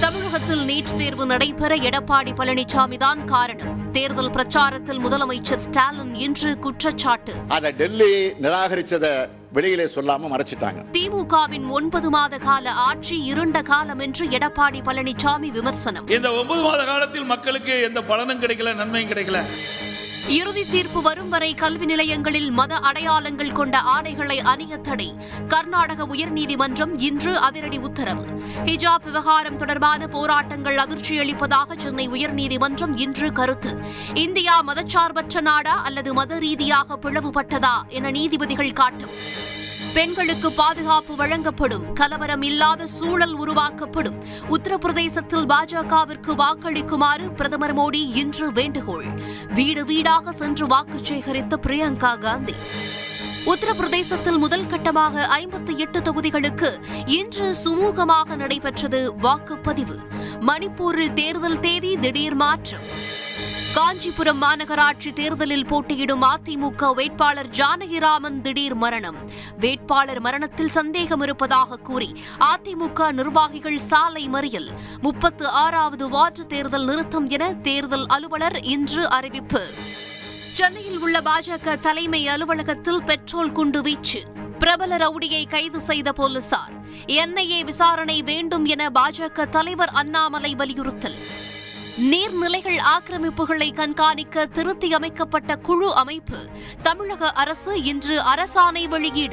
தமிழகத்தில் நீட் தேர்வு நடைபெற எடப்பாடி பழனிசாமி தான் காரணம். தேர்தல் பிரச்சாரத்தில் முதலமைச்சர் ஸ்டாலின் இன்று குற்றச்சாட்டு. அதை டெல்லி நிராகரிச்சத வெளியிலே சொல்லாம மறைச்சிட்டாங்க. திமுகவின் ஒன்பது மாத கால ஆட்சி இருண்ட காலம் என்று எடப்பாடி பழனிசாமி விமர்சனம். இந்த ஒன்பது மாத காலத்தில் மக்களுக்கு எந்த பலனும் கிடைக்கல நன்மையும் கிடைக்கல. இறுதி தீர்ப்பு வரும் வரை கல்வி நிலையங்களில் மத அடையாளங்கள் கொண்ட ஆடைகளை அணிய தடை. கர்நாடக உயர்நீதிமன்றம் இன்று அதிரடி உத்தரவு. ஹிஜாப் விவகாரம் தொடர்பான போராட்டங்கள் அதிர்ச்சியளிப்பதாக சென்னை உயர்நீதிமன்றம் இன்று கருத்து. இந்தியா மதச்சார்பற்ற நாடா அல்லது மத ரீதியாக பிளவுபட்டதா என நீதிபதிகள் காட்டும். பெண்களுக்கு பாதுகாப்பு வழங்கப்படும். கலவரம் இல்லாத சூழல் உருவாக்கப்படும். உத்தரப்பிரதேசத்தில் பாஜகவிற்கு வாக்களிக்குமாறு பிரதமர் மோடி இன்று வேண்டுகோள். வீடு வீடாக சென்று வாக்கு சேகரித்த பிரியங்கா காந்தி. உத்தரப்பிரதேசத்தில் முதல் கட்டமாக ஐம்பத்தி எட்டு தொகுதிகளுக்கு இன்று சுமூகமாக நடைபெற்றது வாக்குப்பதிவு. மணிப்பூரில் தேர்தல் தேதி திடீர் மாற்றம். காஞ்சிபுரம் மாநகராட்சி தேர்தலில் போட்டியிடும் அதிமுக வேட்பாளர் ஜானகிராமன் திடீர் மரணம். வேட்பாளர் மரணத்தில் சந்தேகம் இருப்பதாக கூறி அதிமுக நிர்வாகிகள் சாலை மறியல். முப்பத்து ஆறாவது வார்டு தேர்தல் நிறுத்தம் என தேர்தல் அலுவலர் இன்று அறிவிப்பு. சென்னையில் உள்ள பாஜக தலைமை அலுவலகத்தில் பெட்ரோல் குண்டு வீச்சு. பிரபல ரவுடியை கைது செய்த போலீசார். என்ஐஏ விசாரணை வேண்டும் என பாஜக தலைவர் அண்ணாமலை வலியுறுத்தல். நீர்நிலைகள் ஆக்கிரமிப்புகளை கண்காணிக்க திருத்தி அமைக்கப்பட்ட குழு அமைப்பு தமிழக அரசு இன்று அரசாணை வெளியீடு